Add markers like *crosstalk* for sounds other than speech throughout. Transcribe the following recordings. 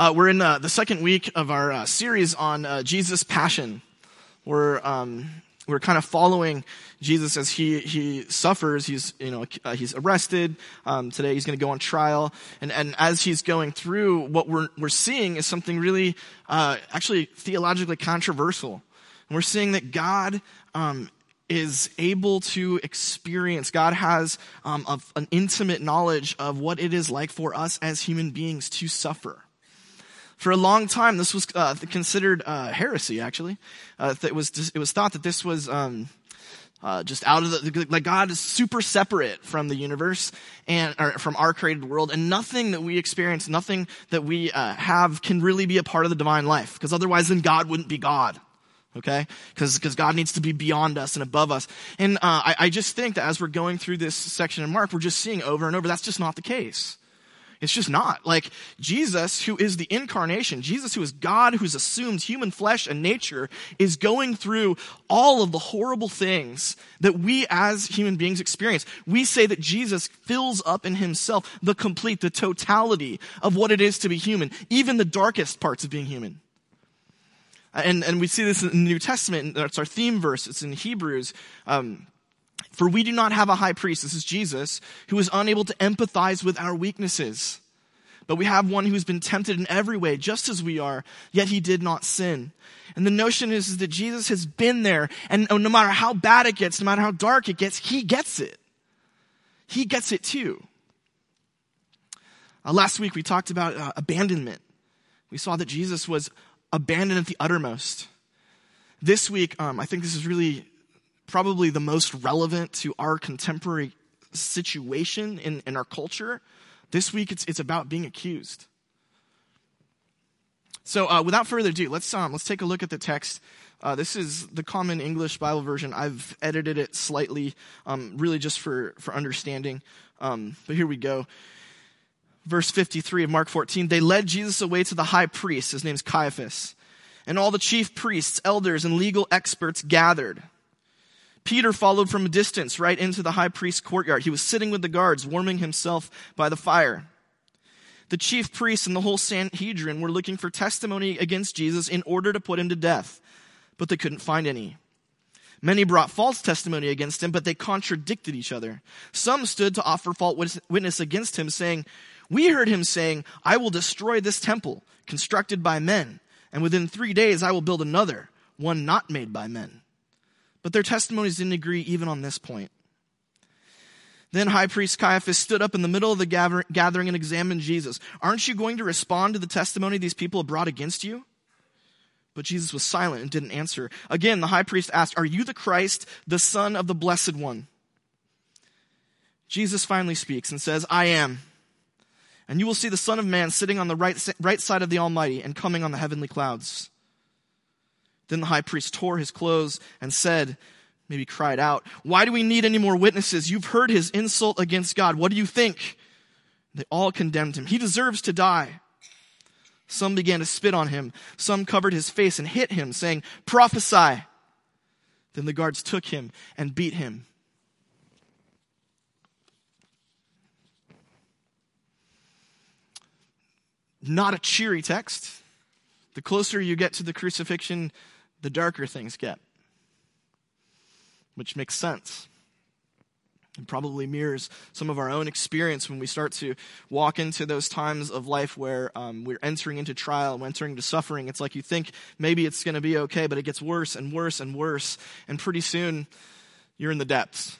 Uh, we're in uh, the second week of our uh, series on uh, Jesus' passion. We're um, we're kind of following Jesus as he he suffers. He's you know uh, he's arrested. Um, today he's going to go on trial, and and as he's going through, what we're we're seeing is something really uh, actually theologically controversial. And we're seeing that God um, is able to experience. God has um, an intimate knowledge of what it is like for us as human beings to suffer. For a long time, this was uh, considered uh, heresy. Actually, uh, it was it was thought that this was um, uh, just out of the like God is super separate from the universe and from our created world, and nothing that we experience, nothing that we uh, have, can really be a part of the divine life. Because otherwise, then God wouldn't be God okay because because god needs to be beyond us and above us and uh, I, I, just think that as we're going through this section in mark we're just seeing over and over that's just not the case it's just not. Like Jesus, who is the incarnation, Jesus, who is God, who's assumed human flesh and nature, is going through all of the horrible things that we as human beings experience. We say that Jesus fills up in himself the complete, the totality of what it is to be human, even the darkest parts of being human. And, and we see this in the New Testament. That's our theme verse. It's in Hebrews. Um, for we do not have a high priest, this is Jesus, who is unable to empathize with our weaknesses. But we have one who has been tempted in every way, just as we are, yet he did not sin. And the notion is, is that Jesus has been there, and no matter how bad it gets, no matter how dark it gets, he gets it. He gets it too. Uh, last week we talked about uh, abandonment. We saw that Jesus was abandoned at the uttermost. This week, um, I think this is really probably the most relevant to our contemporary situation in, in our culture. This week, it's, it's about being accused. So, uh, without further ado, let's um, let's take a look at the text. Uh, this is the Common English Bible version. I've edited it slightly, um, really just for for understanding. Um, but here we go. Verse 53 of Mark 14. They led Jesus away to the high priest. His name's Caiaphas. And all the chief priests, elders, and legal experts gathered. Peter followed from a distance right into the high priest's courtyard. He was sitting with the guards, warming himself by the fire. The chief priests and the whole Sanhedrin were looking for testimony against Jesus in order to put him to death, but they couldn't find any. Many brought false testimony against him, but they contradicted each other. Some stood to offer false witness against him, saying, We heard him saying, I will destroy this temple, constructed by men, and within three days I will build another, one not made by men. But their testimonies didn't agree even on this point. Then high priest Caiaphas stood up in the middle of the gathering and examined Jesus. Aren't you going to respond to the testimony these people have brought against you? But Jesus was silent and didn't answer. Again, the high priest asked, Are you the Christ, the Son of the Blessed One? Jesus finally speaks and says, I am. And you will see the Son of Man sitting on the right, right side of the Almighty and coming on the heavenly clouds. Then the high priest tore his clothes and said, maybe cried out, Why do we need any more witnesses? You've heard his insult against God. What do you think? They all condemned him. He deserves to die. Some began to spit on him. Some covered his face and hit him, saying, Prophesy. Then the guards took him and beat him. Not a cheery text. The closer you get to the crucifixion, the darker things get. Which makes sense. and probably mirrors some of our own experience when we start to walk into those times of life where um, we're entering into trial, we're entering into suffering. It's like you think maybe it's going to be okay, but it gets worse and worse and worse. And pretty soon, you're in the depths.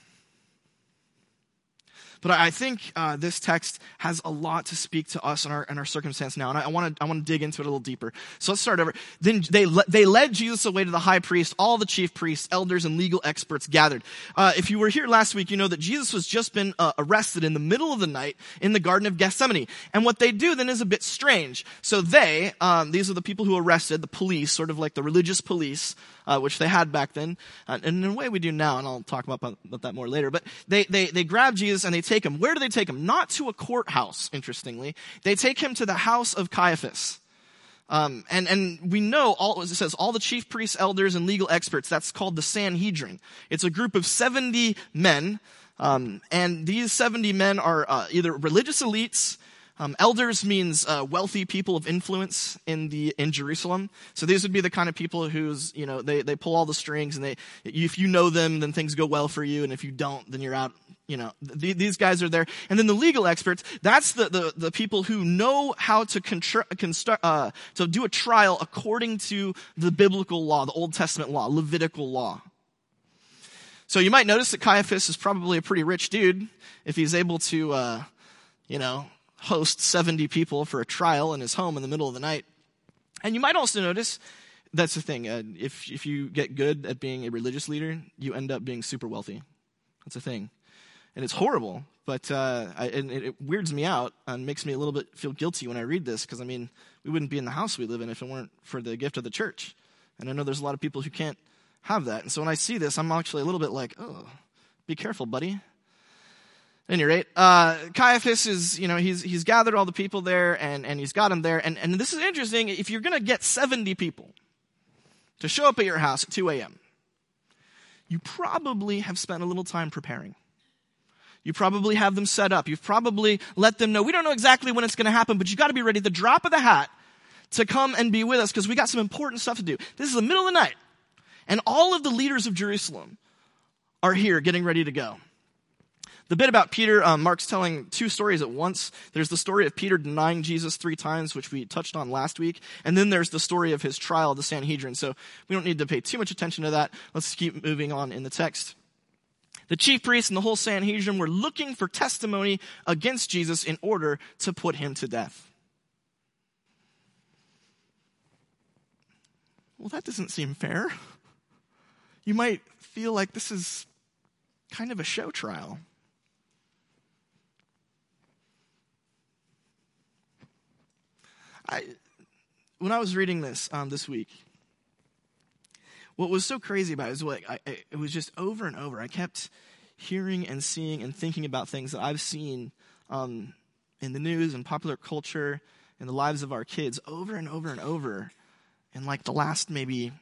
But I think uh, this text has a lot to speak to us in our, our circumstance now, and I want to I want to dig into it a little deeper. So let's start over. Then they they led Jesus away to the high priest. All the chief priests, elders, and legal experts gathered. Uh, if you were here last week, you know that Jesus was just been uh, arrested in the middle of the night in the Garden of Gethsemane. And what they do then is a bit strange. So they, um, these are the people who arrested the police, sort of like the religious police uh, which they had back then, uh, and in a way we do now, and I'll talk about, about that more later. But they, they, they grab Jesus and they take him. Where do they take him? Not to a courthouse, interestingly. They take him to the house of Caiaphas. Um, and, and we know all, it says all the chief priests, elders, and legal experts. That's called the Sanhedrin. It's a group of 70 men. Um, and these 70 men are uh, either religious elites Um, elders means uh, wealthy people of influence in the in Jerusalem. So these would be the kind of people who's you know they they pull all the strings and they if you know them then things go well for you and if you don't then you're out. You know th- these guys are there. And then the legal experts that's the the, the people who know how to construct uh, to do a trial according to the biblical law, the Old Testament law, Levitical law. So you might notice that Caiaphas is probably a pretty rich dude if he's able to, uh, you know, host 70 people for a trial in his home in the middle of the night. And you might also notice that's the thing. Uh, if if you get good at being a religious leader, you end up being super wealthy. That's a thing, and it's horrible. But uh, I, and it, it, weirds me out and makes me a little bit feel guilty when I read this because I mean we wouldn't be in the house we live in if it weren't for the gift of the church. And I know there's a lot of people who can't have that. And so when I see this, I'm actually a little bit like, oh, be careful, buddy any rate, uh, Caiaphas is, you know, he's, he's gathered all the people there and, and he's got them there. And, and this is interesting. If you're going to get 70 people to show up at your house at 2 a.m., you probably have spent a little time preparing. You probably have them set up. You've probably let them know. We don't know exactly when it's going to happen, but you've got to be ready. The drop of the hat to come and be with us because we got some important stuff to do. This is the middle of the night. And all of the leaders of Jerusalem are here getting ready to go. The bit about Peter, um, Mark's telling two stories at once. There's the story of Peter denying Jesus three times, which we touched on last week. And then there's the story of his trial, at the Sanhedrin. So we don't need to pay too much attention to that. Let's keep moving on in the text. The chief priests and the whole Sanhedrin were looking for testimony against Jesus in order to put him to death. Well, that doesn't seem fair. You might feel like this is kind of a show trial. I, when I was reading this um, this week, what was so crazy about it is what I, it was just over and over. I kept hearing and seeing and thinking about things that I've seen um, in the news and popular culture in the lives of our kids over and over and over in like the last maybe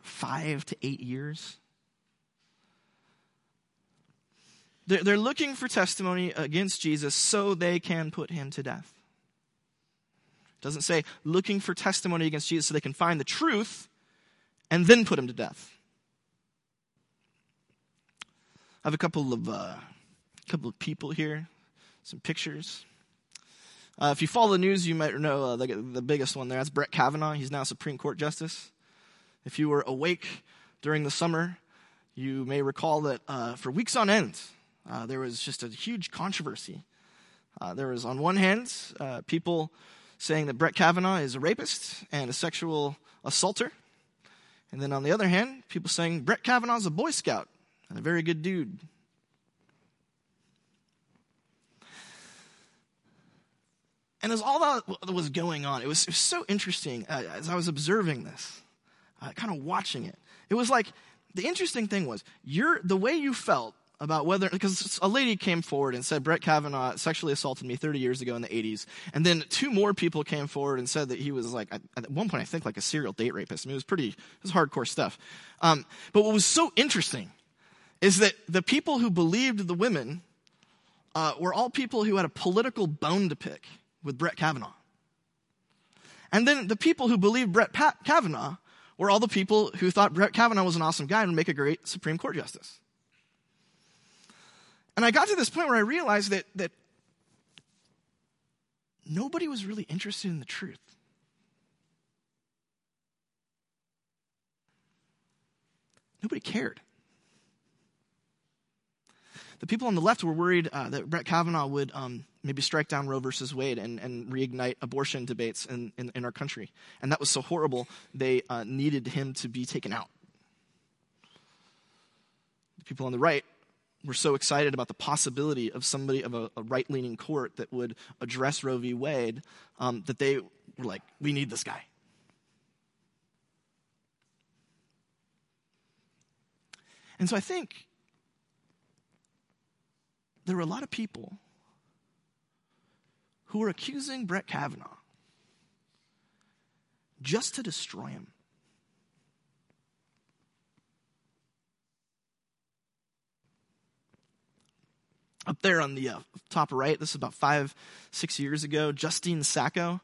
five to eight years. They're looking for testimony against Jesus so they can put him to death doesn't say looking for testimony against Jesus so they can find the truth and then put him to death. I have a couple of uh, couple of people here, some pictures. Uh, if you follow the news, you might know uh, the, the biggest one there. That's Brett Kavanaugh. He's now Supreme Court Justice. If you were awake during the summer, you may recall that uh, for weeks on end, uh, there was just a huge controversy. Uh, there was, on one hand, uh, people saying that Brett Kavanaugh is a rapist and a sexual assaulter. And then on the other hand, people saying Brett Kavanaugh is a Boy Scout and a very good dude. And as all that was going on, it was, it was so interesting uh, as I was observing this, uh, kind of watching it. It was like the interesting thing was you're, the way you felt about whether, because a lady came forward and said Brett Kavanaugh sexually assaulted me 30 years ago in the 80s. And then two more people came forward and said that he was like, at one point, I think like a serial date rapist. I mean, it was pretty, it was hardcore stuff. Um, but what was so interesting is that the people who believed the women uh, were all people who had a political bone to pick with Brett Kavanaugh. And then the people who believed Brett pa- Kavanaugh were all the people who thought Brett Kavanaugh was an awesome guy and would make a great Supreme Court justice. And I got to this point where I realized that, that nobody was really interested in the truth. Nobody cared. The people on the left were worried uh, that Brett Kavanaugh would um, maybe strike down Roe versus Wade and, and reignite abortion debates in, in, in, our country. And that was so horrible, they uh, needed him to be taken out. The people on the right were so excited about the possibility of somebody of a, a right leaning court that would address Roe v. Wade um, that they were like, we need this guy. And so I think there were a lot of people who were accusing Brett Kavanaugh just to destroy him. Up there on the uh, top right, this is about five, six years ago, Justine Sacco.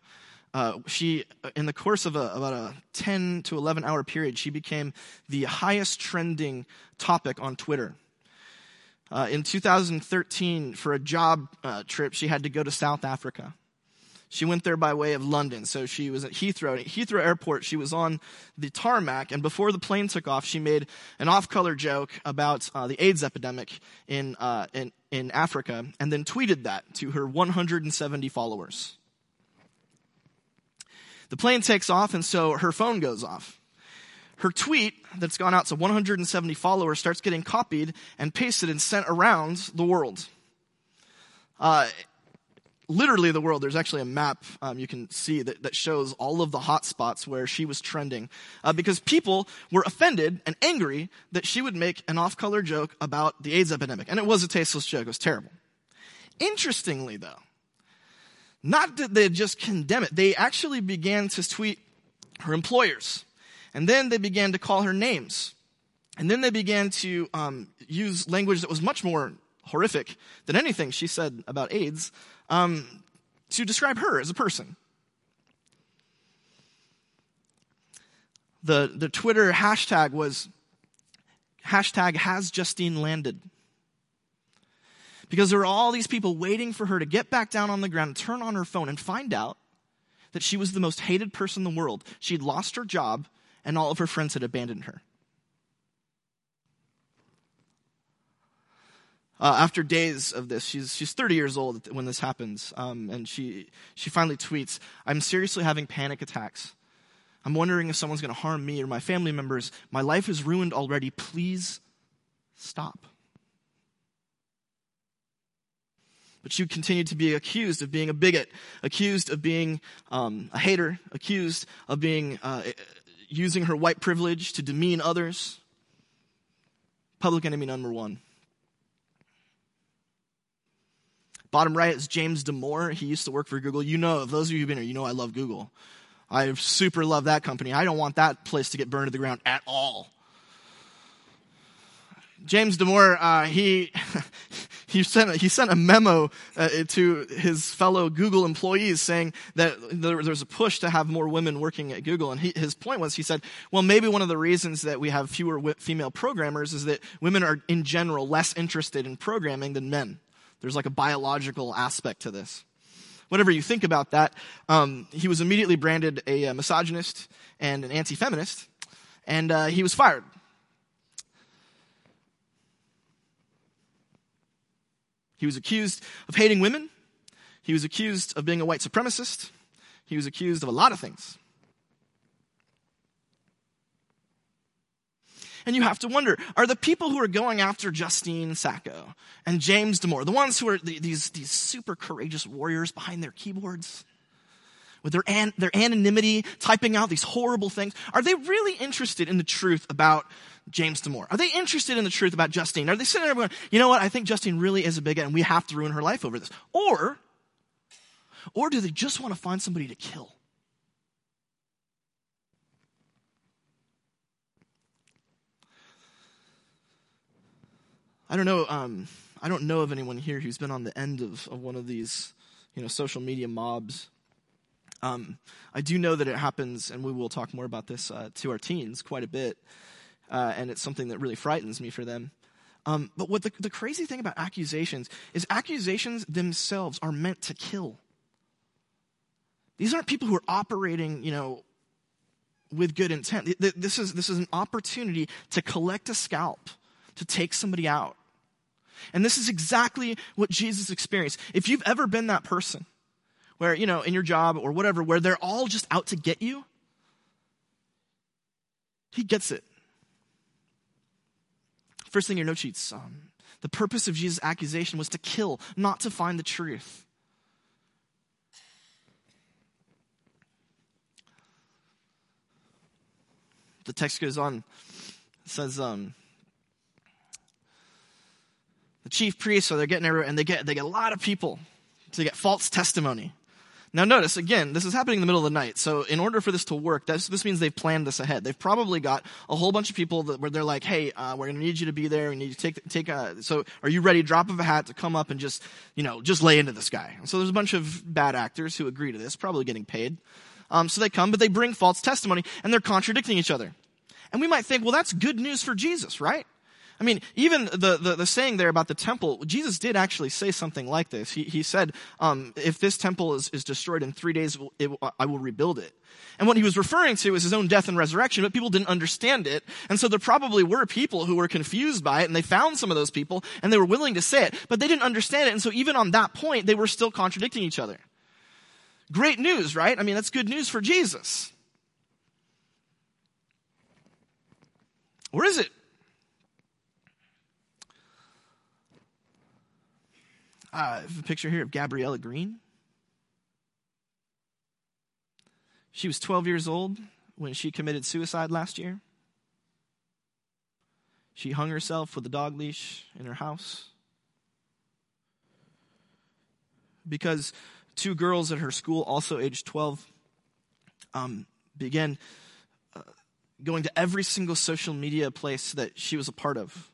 Uh, she, in the course of a, about a 10 to 11 hour period, she became the highest trending topic on Twitter. Uh, in 2013, for a job uh, trip, she had to go to South Africa. She went there by way of London. So she was at Heathrow. At Heathrow Airport, she was on the tarmac, and before the plane took off, she made an off-color joke about uh, the AIDS epidemic in, uh, in, in Africa, and then tweeted that to her 170 followers. The plane takes off, and so her phone goes off. Her tweet that's gone out to 170 followers starts getting copied and pasted and sent around the world. Uh, literally the world. There's actually a map um, you can see that, that shows all of the hot spots where she was trending uh, because people were offended and angry that she would make an off-color joke about the AIDS epidemic. And it was a tasteless joke. It was terrible. Interestingly, though, not that they just condemn it, they actually began to tweet her employers. And then they began to call her names. And then they began to um, use language that was much more horrific than anything she said about AIDS um, to describe her as a person. The, the Twitter hashtag was hashtag has Justine landed. Because there were all these people waiting for her to get back down on the ground, turn on her phone, and find out that she was the most hated person in the world. She'd lost her job, and all of her friends had abandoned her. Uh, after days of this, she's, she's 30 years old when this happens, um, and she, she finally tweets, I'm seriously having panic attacks. I'm wondering if someone's going to harm me or my family members. My life is ruined already. Please stop. But she continued to be accused of being a bigot, accused of being um, a hater, accused of being uh, using her white privilege to demean others. Public enemy number one. Bottom right is James Damore. He used to work for Google. You know, those of you who've been here, you know I love Google. I super love that company. I don't want that place to get burned to the ground at all. James Damore, uh, he *laughs* he sent a, he sent a memo uh, to his fellow Google employees saying that there, there was a push to have more women working at Google, and he, his point was he said, well, maybe one of the reasons that we have fewer female programmers is that women are in general less interested in programming than men. There's like a biological aspect to this. Whatever you think about that, um, he was immediately branded a, a, misogynist and an anti-feminist, and uh, he was fired. He was accused of hating women. He was accused of being a white supremacist. He was accused of a lot of things. And you have to wonder, are the people who are going after Justine Sacco and James Damore, the ones who are these, these super courageous warriors behind their keyboards, with their, an, their anonymity, typing out these horrible things, are they really interested in the truth about James Damore? Are they interested in the truth about Justine? Are they sitting there going, you know what, I think Justine really is a bigot and we have to ruin her life over this? Or, or do they just want to find somebody to kill? I don't know. Um, I don't know of anyone here who's been on the end of, of one of these, you know, social media mobs. Um, I do know that it happens, and we will talk more about this uh, to our teens quite a bit, uh, and it's something that really frightens me for them. Um, but what the, the crazy thing about accusations is accusations themselves are meant to kill. These aren't people who are operating, you know, with good intent. This is, this is an opportunity to collect a scalp, to take somebody out. And this is exactly what Jesus experienced. If you've ever been that person where, you know, in your job or whatever, where they're all just out to get you, he gets it. First thing your note sheets. Um, the purpose of Jesus' accusation was to kill, not to find the truth. The text goes on. It says, um, the chief priests, so they're getting everywhere, and they get, they get a lot of people to get false testimony. Now notice, again, this is happening in the middle of the night. So in order for this to work, this, this means they've planned this ahead. They've probably got a whole bunch of people that, where they're like, hey, uh, we're going to need you to be there. We need you to take, take a, so are you ready, drop of a hat to come up and just, you know, just lay into this guy. So there's a bunch of bad actors who agree to this, probably getting paid. Um, so they come, but they bring false testimony and they're contradicting each other. And we might think, well, that's good news for Jesus, right? I mean, even the, the, the, saying there about the temple, Jesus did actually say something like this. He, he said, um, if this temple is, is destroyed in three days, it, I will rebuild it. And what he was referring to was his own death and resurrection, but people didn't understand it. And so there probably were people who were confused by it, and they found some of those people, and they were willing to say it, but they didn't understand it. And so even on that point, they were still contradicting each other. Great news, right? I mean, that's good news for Jesus. Or is it? Uh, a picture here of Gabriella Green. She was 12 years old when she committed suicide last year. She hung herself with a dog leash in her house because two girls at her school, also aged 12, um, began uh, going to every single social media place that she was a part of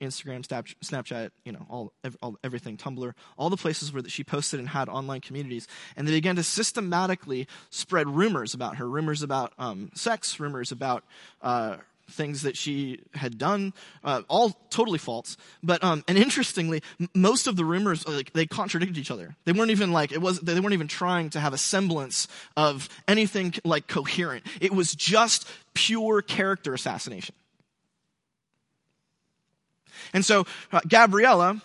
Instagram, Snapchat, you know, all, all, everything, Tumblr, all the places where that she posted and had online communities. And they began to systematically spread rumors about her, rumors about um, sex, rumors about uh, things that she had done, uh, all totally false. But um, and interestingly, m- most of the rumors like they contradicted each other. They weren't even like it was. They weren't even trying to have a semblance of anything like coherent. It was just pure character assassination. And so uh, Gabriella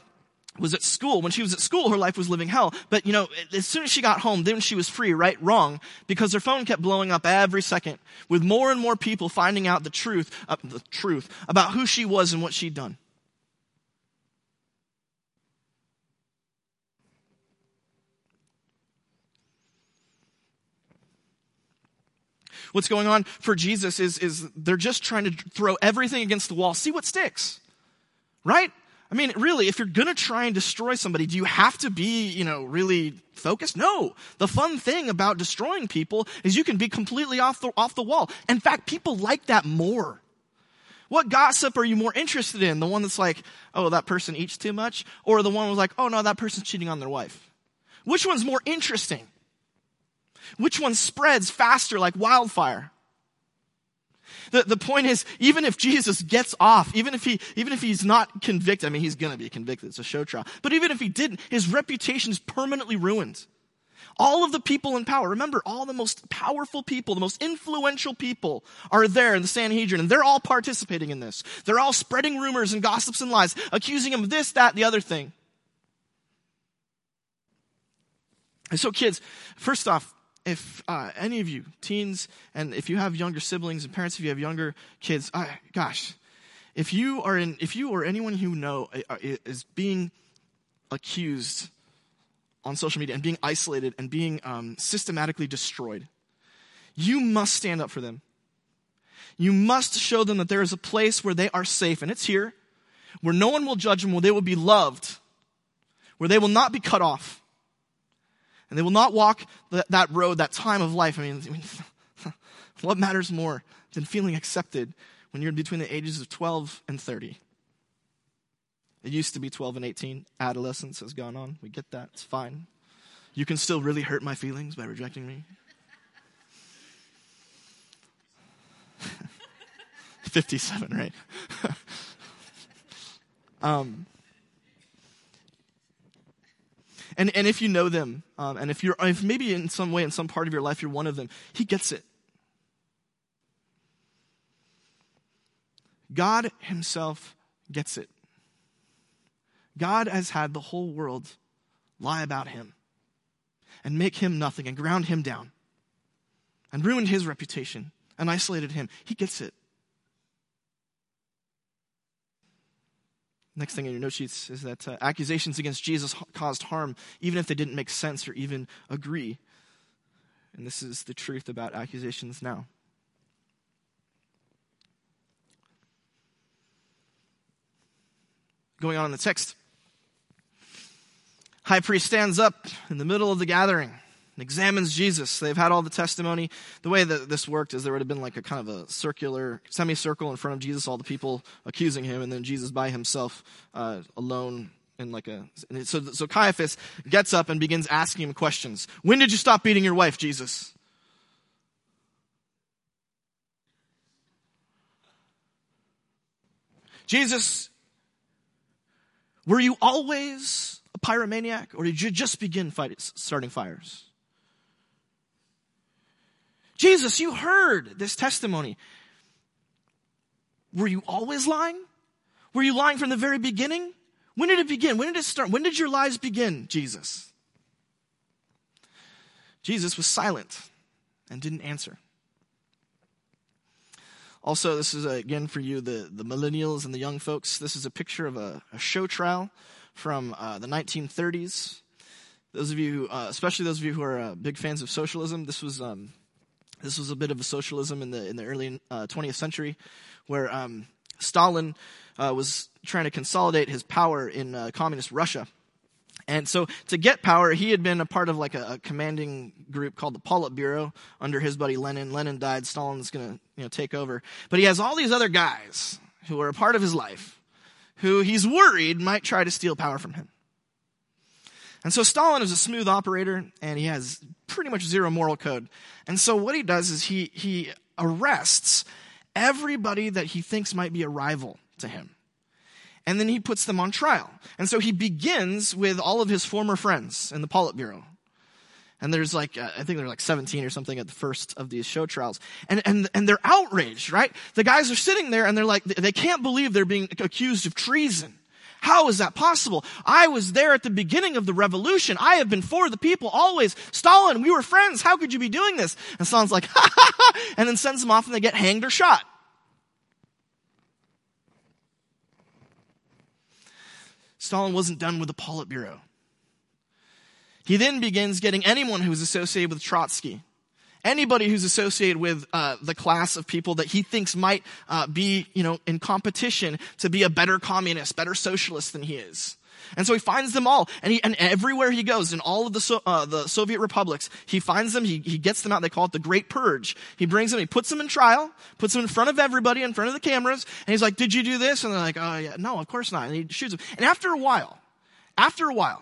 was at school. When she was at school, her life was living hell. But you know, as soon as she got home, then she was free, right? Wrong. Because her phone kept blowing up every second with more and more people finding out the truth, uh, the truth about who she was and what she'd done. What's going on for Jesus is, is they're just trying to throw everything against the wall, see what sticks. Right? I mean, really, if you're gonna try and destroy somebody, do you have to be, you know, really focused? No. The fun thing about destroying people is you can be completely off the, off the wall. In fact, people like that more. What gossip are you more interested in? The one that's like, oh, that person eats too much? Or the one was like, oh no, that person's cheating on their wife? Which one's more interesting? Which one spreads faster like wildfire? The, the point is, even if Jesus gets off, even if he, even if he's not convicted, I mean, he's gonna be convicted. It's a show trial. But even if he didn't, his reputation is permanently ruined. All of the people in power, remember, all the most powerful people, the most influential people are there in the Sanhedrin, and they're all participating in this. They're all spreading rumors and gossips and lies, accusing him of this, that, the other thing. And so, kids, first off, if uh, any of you, teens, and if you have younger siblings and parents, if you have younger kids, uh, gosh, if you are in, if you or anyone you know uh, uh, is being accused on social media and being isolated and being um, systematically destroyed, you must stand up for them. You must show them that there is a place where they are safe, and it's here, where no one will judge them, where they will be loved, where they will not be cut off and they will not walk that, that road, that time of life. I mean, I mean *laughs* what matters more than feeling accepted when you're between the ages of 12 and 30? It used to be 12 and 18. Adolescence has gone on. We get that. It's fine. You can still really hurt my feelings by rejecting me. *laughs* 57, right? *laughs* um, and, and if you know them, um, and if you're, if maybe in some way, in some part of your life, you're one of them, he gets it. God himself gets it. God has had the whole world lie about him and make him nothing and ground him down and ruined his reputation and isolated him. He gets it. Next thing in your note sheets is that uh, accusations against Jesus caused harm, even if they didn't make sense or even agree. And this is the truth about accusations now. Going on in the text, high priest stands up in the middle of the gathering and examines Jesus. They've had all the testimony. The way that this worked is there would have been like a kind of a circular semicircle in front of Jesus, all the people accusing him, and then Jesus by himself, uh, alone in like a. So, so Caiaphas gets up and begins asking him questions. When did you stop beating your wife, Jesus? Jesus, were you always a pyromaniac, or did you just begin starting fires? Jesus, you heard this testimony. Were you always lying? Were you lying from the very beginning? When did it begin? When did it start? When did your lies begin, Jesus? Jesus was silent and didn't answer. Also, this is uh, again for you, the, the millennials and the young folks. This is a picture of a, a show trial from uh, the 1930s. Those of you, uh, especially those of you who are uh, big fans of socialism, this was um, this was a bit of a socialism in the in the early 20th uh, century, where um, Stalin uh, was trying to consolidate his power in communist Russia. And so to get power, he had been a part of like a, a, commanding group called the Politburo under his buddy Lenin. Lenin died. Stalin's to you know, take over. But he has all these other guys who are a part of his life who he's worried might try to steal power from him. And so Stalin is a smooth operator and he has pretty much zero moral code. And so what he does is he, he arrests everybody that he thinks might be a rival to him and then he puts them on trial. And so he begins with all of his former friends in the Politburo. And there's like, uh, I think there's like 17 or something at the first of these show trials. And, and, and they're outraged, right? The guys are sitting there and they're like, they can't believe they're being accused of treason. How is that possible? I was there at the beginning of the revolution. I have been for the people always. Stalin, we were friends. How could you be doing this? And Stalin's like, *laughs* ha ha ha, and then sends them off and they get hanged or shot. Stalin wasn't done with the Politburo. He then begins getting anyone who's associated with Trotsky, anybody who's associated with uh, the class of people that he thinks might uh, be, you know, in competition to be a better communist, better socialist than he is. And so he finds them all, and he, and everywhere he goes, in all of the, so, uh, the Soviet republics, he finds them, he, he gets them out, they call it the Great Purge. He brings them, he puts them in trial, puts them in front of everybody, in front of the cameras, and he's like, did you do this? And they're like, oh yeah, no, of course not. And he shoots them. And after a while, after a while,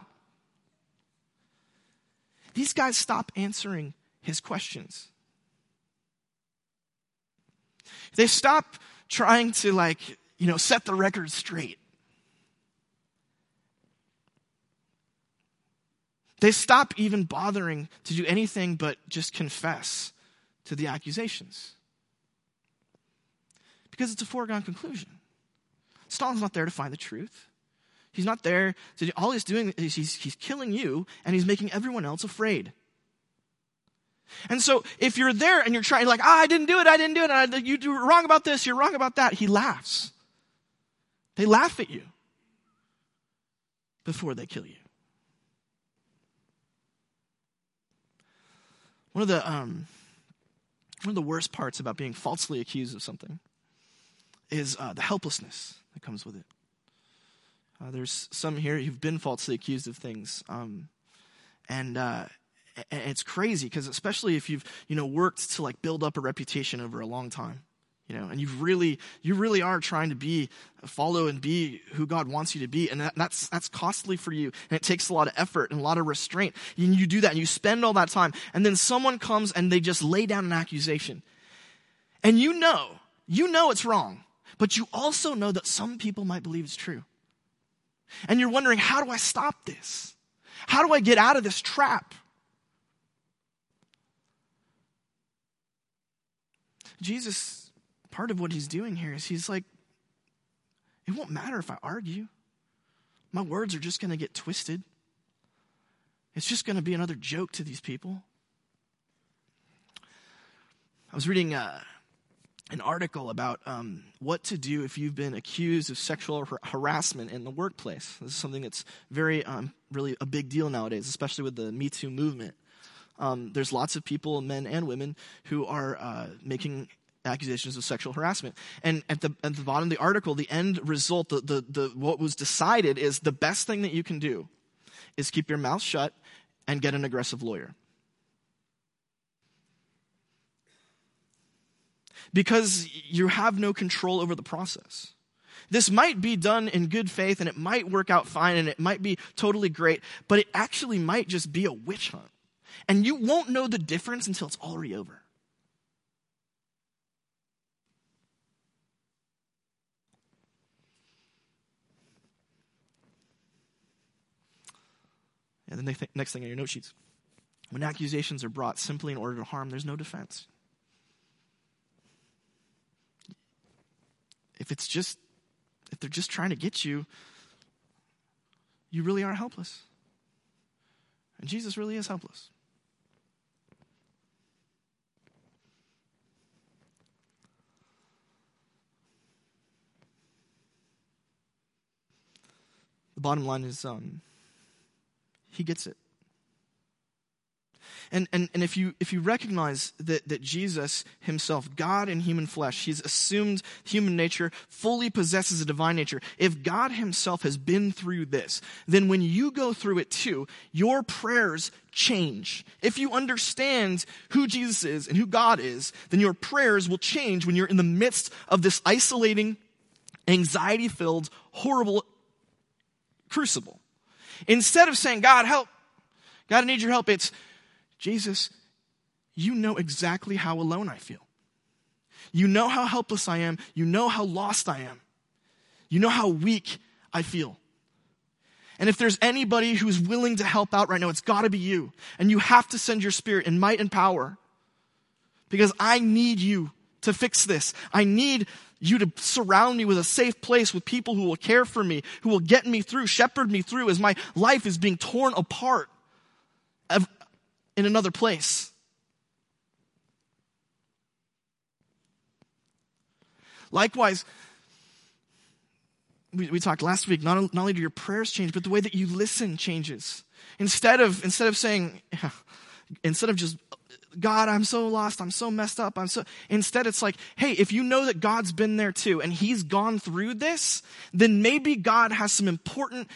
these guys stop answering his questions. They stop trying to like, you know, set the record straight. They stop even bothering to do anything but just confess to the accusations. Because it's a foregone conclusion. Stalin's not there to find the truth. He's not there to do, all he's doing is he's, he's killing you and he's making everyone else afraid. And so if you're there and you're trying, like, ah, I didn't do it, I didn't do it, I, you do wrong about this, you're wrong about that, he laughs. They laugh at you before they kill you. One of the um, one of the worst parts about being falsely accused of something is uh, the helplessness that comes with it. Uh, there's some here who've been falsely accused of things, um, and uh, it's crazy because especially if you've you know worked to like build up a reputation over a long time you know and you've really you really are trying to be uh, follow and be who god wants you to be and that, that's that's costly for you and it takes a lot of effort and a lot of restraint and you do that and you spend all that time and then someone comes and they just lay down an accusation. And you know you know it's wrong but you also know that some people might believe it's true. And you're wondering how do i stop this? How do i get out of this trap jesus part of what he's doing here is he's like, it won't matter if I argue. My words are just going to get twisted. It's just going to be another joke to these people. I was reading uh, an article about um, what to do if you've been accused of sexual har- harassment in the workplace. This is something that's very, um, really a big deal nowadays, especially with the Me Too movement um, there's lots of people, men and women, who are uh, making accusations of sexual harassment. And at the, at the bottom of the article, the end result, the, the, the, what was decided is the best thing that you can do is keep your mouth shut and get an aggressive lawyer. Because you have no control over the process. This might be done in good faith and it might work out fine and it might be totally great, but it actually might just be a witch hunt. And you won't know the difference until it's already over. And the next thing on your note sheets when accusations are brought simply in order to harm, there's no defense. If it's just, if they're just trying to get you, you really are helpless. And Jesus really is helpless. Bottom line is um, he gets it. And, and, and if, you, if you recognize that, that Jesus himself, God in human flesh, he's assumed human nature, fully possesses a divine nature. If God himself has been through this, then when you go through it too, your prayers change. If you understand who Jesus is and who God is, then your prayers will change when you're in the midst of this isolating, anxiety filled, horrible crucible. Instead of saying, God, help, God, I need your help, it's, Jesus, you know exactly how alone I feel. You know how helpless I am. You know how lost I am. You know how weak I feel. And if there's anybody who's willing to help out right now, it's got to be you. And you have to send your spirit in might and power because I need you to fix this. I need you to surround me with a safe place with people who will care for me, who will get me through, shepherd me through as my life is being torn apart in another place. Likewise, we, we talked last week, not, not only do your prayers change, but the way that you listen changes. Instead of, instead of saying, *laughs* instead of just, God, I'm so lost, I'm so messed up, I'm so, instead it's like, hey, if you know that God's been there too, and He's gone through this, then maybe God has some important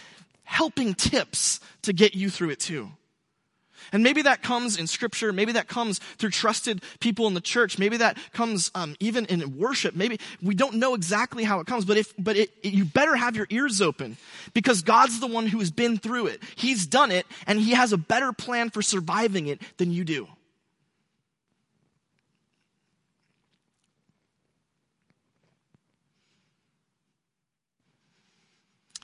helping tips to get you through it too. And maybe that comes in scripture. Maybe that comes through trusted people in the church. Maybe that comes um, even in worship. Maybe we don't know exactly how it comes, but if but it, it, you better have your ears open because God's the one who has been through it. He's done it, and He has a better plan for surviving it than you do.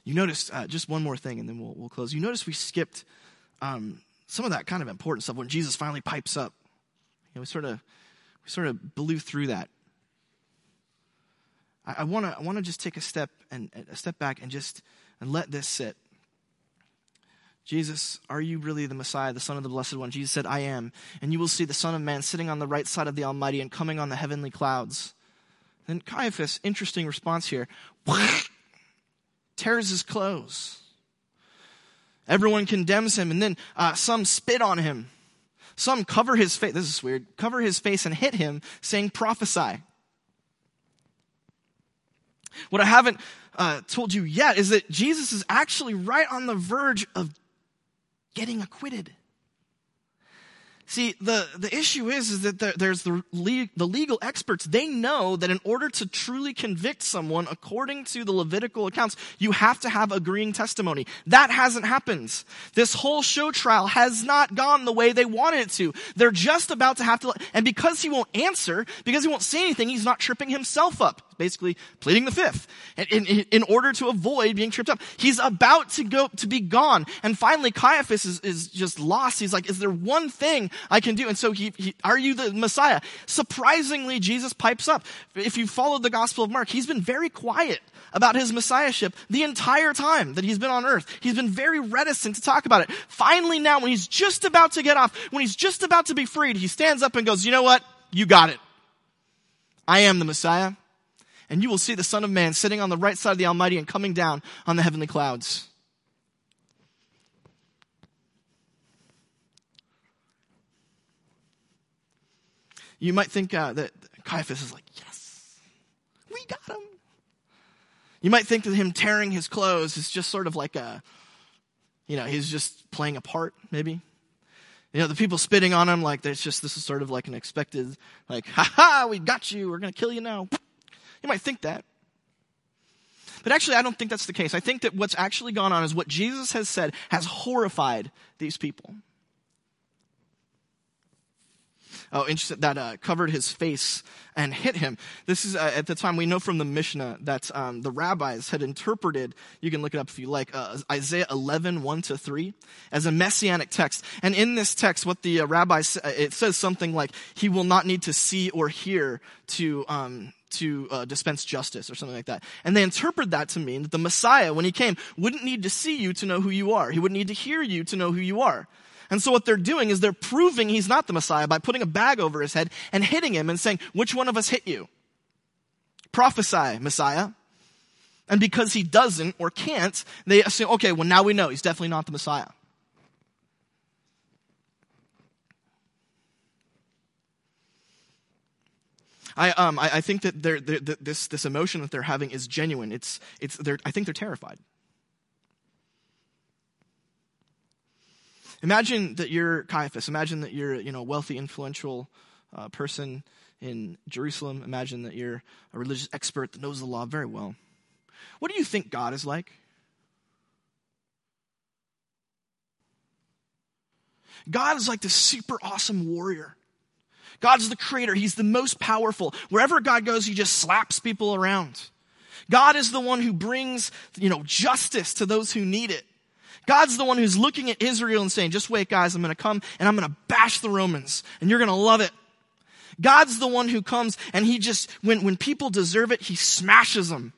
You notice uh, just one more thing, and then we'll, we'll close. You notice we skipped um, some of that kind of important stuff when Jesus finally pipes up. You know, we sort of we sort of blew through that. I want to I want to just take a step and a step back and just and let this sit. Jesus, are you really the Messiah, the Son of the Blessed One? Jesus said, I am. And you will see the Son of Man sitting on the right side of the Almighty and coming on the heavenly clouds. Then Caiaphas, interesting response here, *laughs* tears his clothes. Everyone condemns him, and then uh, some spit on him. Some cover his face. This is weird. Cover his face and hit him, saying, prophesy. What I haven't uh, told you yet is that Jesus is actually right on the verge of getting acquitted. See, the, the issue is, is that the, there's the, le- the legal experts. They know that in order to truly convict someone, according to the Levitical accounts, you have to have agreeing testimony. That hasn't happened. This whole show trial has not gone the way they wanted it to. They're just about to have to, and because he won't answer, because he won't say anything, he's not tripping himself up basically pleading the fifth in, in, in, order to avoid being tripped up. He's about to go, to be gone. And finally, Caiaphas is, is just lost. He's like, is there one thing I can do? And so he, he, are you the Messiah? Surprisingly, Jesus pipes up. If you followed the Gospel of Mark, he's been very quiet about his messiahship the entire time that he's been on earth. He's been very reticent to talk about it. Finally now, when he's just about to get off, when he's just about to be freed, he stands up and goes, you know what? You got it. I am the Messiah and you will see the Son of Man sitting on the right side of the Almighty and coming down on the heavenly clouds. You might think uh, that Caiaphas is like, yes, we got him. You might think that him tearing his clothes is just sort of like a, you know, he's just playing a part, maybe. You know, the people spitting on him, like, it's just, this is sort of like an expected, like, ha ha, we got you, we're going to kill you now. You might think that. But actually, I don't think that's the case. I think that what's actually gone on is what Jesus has said has horrified these people. Oh, interesting. That uh, covered his face and hit him. This is uh, at the time we know from the Mishnah that um, the rabbis had interpreted. You can look it up if you like. Uh, Isaiah 11, 1 to 3, as a messianic text. And in this text, what the uh, rabbis it says something like, "He will not need to see or hear to." Um, to uh, dispense justice or something like that. And they interpret that to mean that the Messiah, when he came, wouldn't need to see you to know who you are. He wouldn't need to hear you to know who you are. And so what they're doing is they're proving he's not the Messiah by putting a bag over his head and hitting him and saying, which one of us hit you? Prophesy, Messiah. And because he doesn't or can't, they assume, okay, well now we know he's definitely not the Messiah. I, um, I, I think that they're, they're, this, this emotion that they're having is genuine. It's, it's, I think they're terrified. Imagine that you're Caiaphas. Imagine that you're, you know, a wealthy, influential uh, person in Jerusalem. Imagine that you're a religious expert that knows the law very well. What do you think God is like? God is like this super awesome warrior. God's the creator. He's the most powerful. Wherever God goes, he just slaps people around. God is the one who brings, you know, justice to those who need it. God's the one who's looking at Israel and saying, just wait guys, I'm going to come and I'm going to bash the Romans and you're going to love it. God's the one who comes and he just, when, when people deserve it, he smashes them.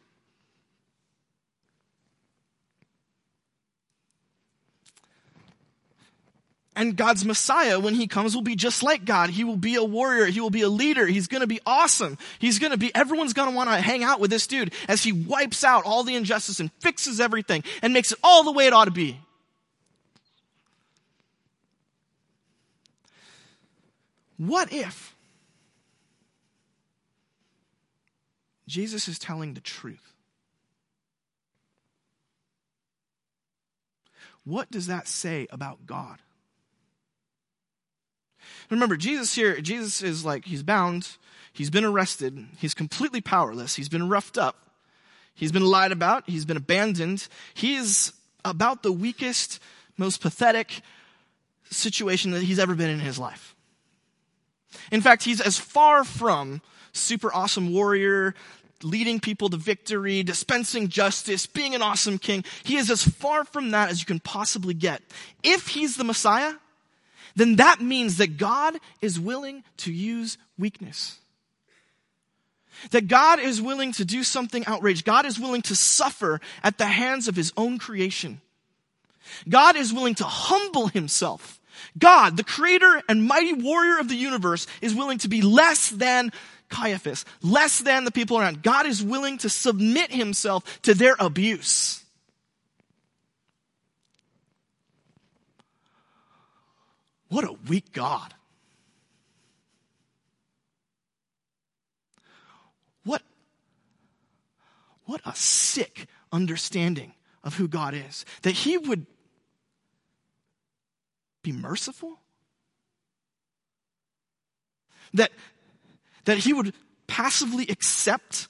And God's Messiah, when he comes, will be just like God. He will be a warrior. He will be a leader. He's going to be awesome. He's going to be, everyone's going to want to hang out with this dude as he wipes out all the injustice and fixes everything and makes it all the way it ought to be. What if Jesus is telling the truth? What does that say about God? Remember, Jesus here, Jesus is like, he's bound, he's been arrested, he's completely powerless, he's been roughed up, he's been lied about, he's been abandoned. He is about the weakest, most pathetic situation that he's ever been in his life. In fact, he's as far from super awesome warrior, leading people to victory, dispensing justice, being an awesome king. He is as far from that as you can possibly get. If he's the Messiah, then that means that God is willing to use weakness. That God is willing to do something outrageous. God is willing to suffer at the hands of his own creation. God is willing to humble himself. God, the creator and mighty warrior of the universe, is willing to be less than Caiaphas, less than the people around. God is willing to submit himself to their abuse. What a weak God. What, what a sick understanding of who God is. That He would be merciful. That, that He would passively accept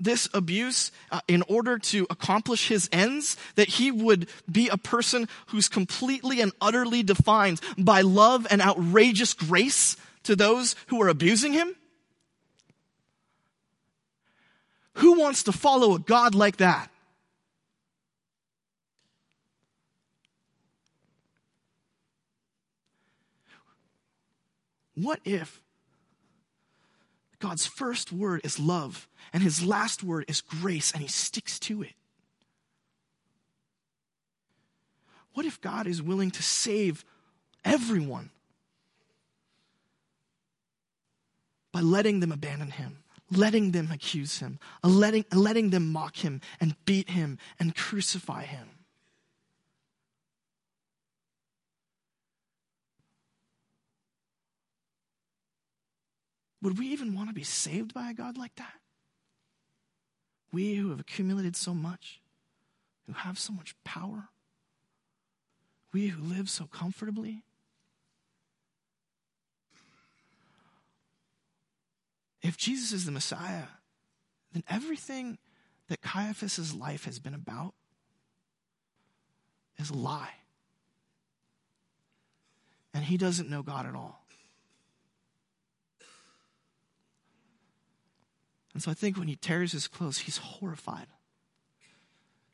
this abuse uh, in order to accomplish his ends, that he would be a person who's completely and utterly defined by love and outrageous grace to those who are abusing him? Who wants to follow a God like that? What if God's first word is love, and his last word is grace, and he sticks to it. What if God is willing to save everyone by letting them abandon him, letting them accuse him, letting, letting them mock him and beat him and crucify him? Would we even want to be saved by a God like that? We who have accumulated so much, who have so much power, we who live so comfortably. If Jesus is the Messiah, then everything that Caiaphas's life has been about is a lie. And he doesn't know God at all. And so I think when he tears his clothes, he's horrified.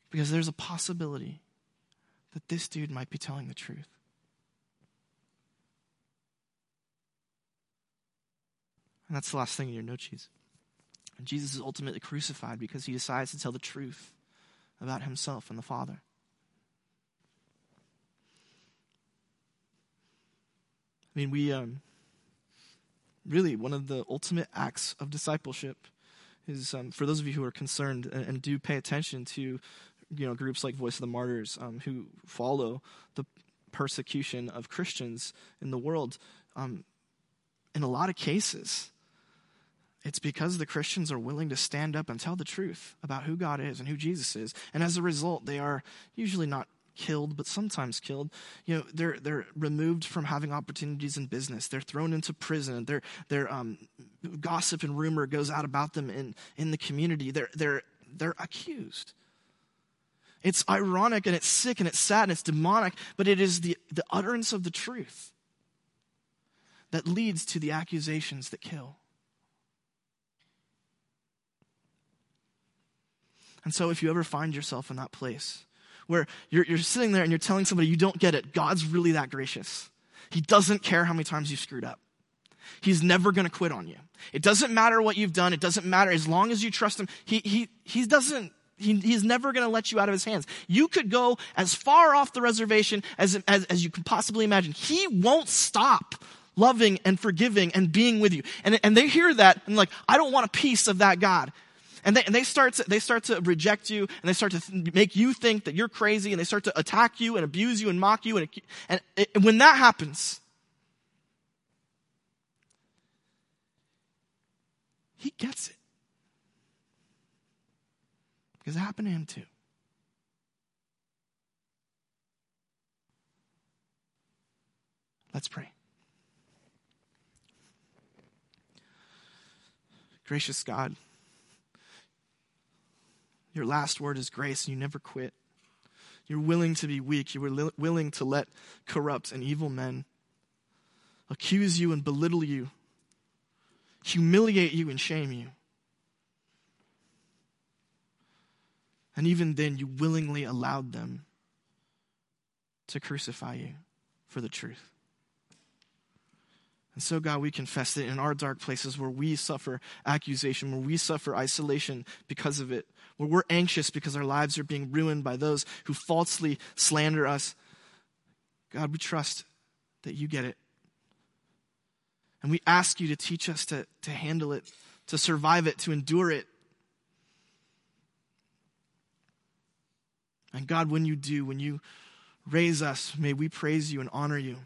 Because there's a possibility that this dude might be telling the truth. And that's the last thing in your note sheets. And Jesus is ultimately crucified because he decides to tell the truth about himself and the Father. I mean, we um, really one of the ultimate acts of discipleship is um, for those of you who are concerned and, and, do pay attention to you know groups like Voice of the Martyrs um, who follow the persecution of Christians in the world. Um, in a lot of cases, it's because the Christians are willing to stand up and tell the truth about who God is and who Jesus is. And as a result, they are usually not killed, but sometimes killed. You know, they're they're removed from having opportunities in business. They're thrown into prison. Their their um, gossip and rumor goes out about them in in the community. They're they're they're accused. It's ironic and it's sick and it's sad and it's demonic, but it is the, the utterance of the truth that leads to the accusations that kill. And so, if you ever find yourself in that place where you're, you're sitting there and you're telling somebody you don't get it, God's really that gracious. He doesn't care how many times you screwed up. He's never going to quit on you. It doesn't matter what you've done. It doesn't matter as long as you trust him. He, he, he doesn't, he, he's never going to let you out of his hands. You could go as far off the reservation as, as, as you can possibly imagine. He won't stop loving and forgiving and being with you. And, and they hear that and like, I don't want a piece of that God. And they, and they, start to, they start to reject you and they start to th- make you think that you're crazy and they start to attack you and abuse you and mock you. And, and, and when that happens, he gets it. Because it happened to him too. Let's pray. Gracious God, your last word is grace, and you never quit. You're willing to be weak. You were li- willing to let corrupt and evil men accuse you and belittle you, humiliate you and shame you. And even then, you willingly allowed them to crucify you for the truth. And so, God, we confess that in our dark places where we suffer accusation, where we suffer isolation because of it, where we're anxious because our lives are being ruined by those who falsely slander us, God, we trust that you get it. And we ask you to teach us to, to handle it, to survive it, to endure it. And God, when you do, when you raise us, may we praise you and honor you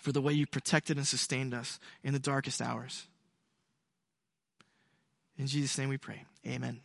for the way you protected and sustained us in the darkest hours. In Jesus' name we pray. Amen.